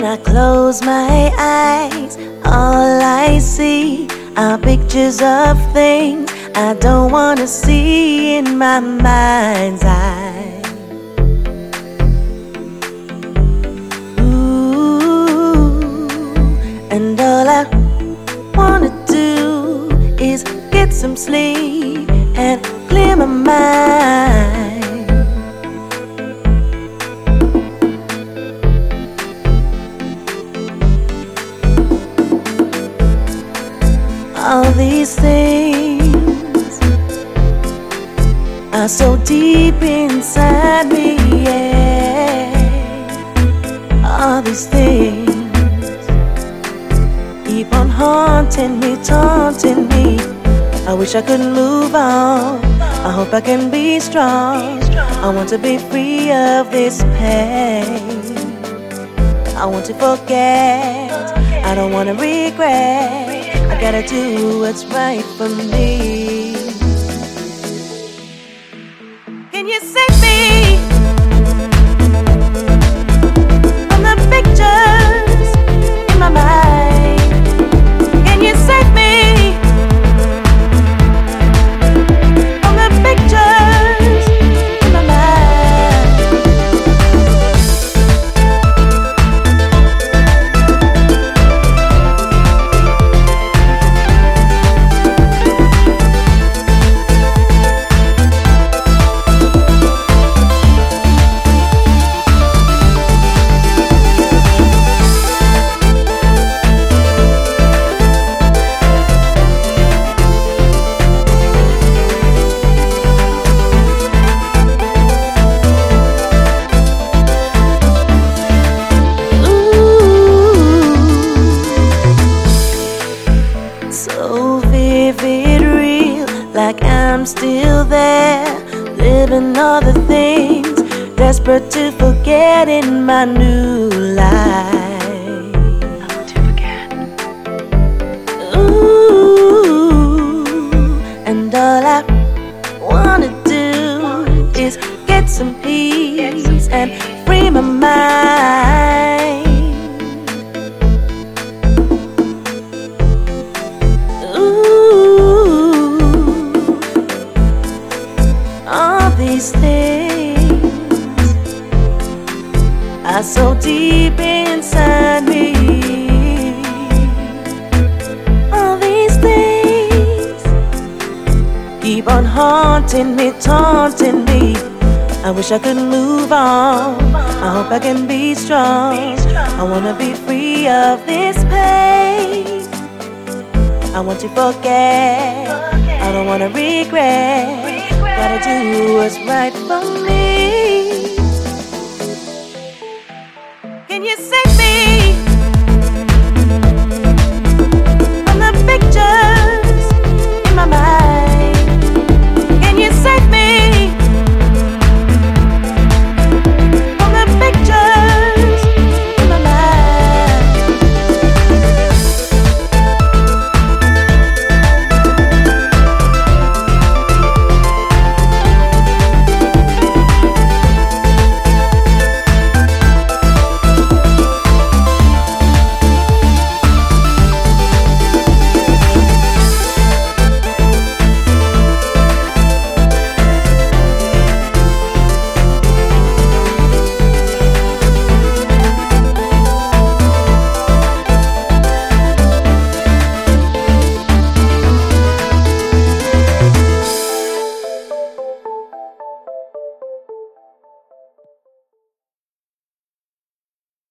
When I close my eyes, all I see are pictures of things I don't want to see in my mind's eye. Ooh, and all I want to do is get some sleep and clear my mind. These things are so deep inside me. Yeah. All these things keep on haunting me, taunting me. I wish I could move on. I hope I can be strong. I want to be free of this pain. I want to forget. I don't want to regret. Gotta do what's right for me. Can you save me like I'm still there, living all the things, desperate to forget in my new life. to forget. Ooh, and all I wanna do is get some peace and free my mind. Oh, these things are so deep inside me. All these things keep on haunting me, taunting me. I wish I could move on. I hope I can be strong. I wanna be free of this pain. I want to forget. I don't wanna regret. Gotta do what's right for me. Can you save me?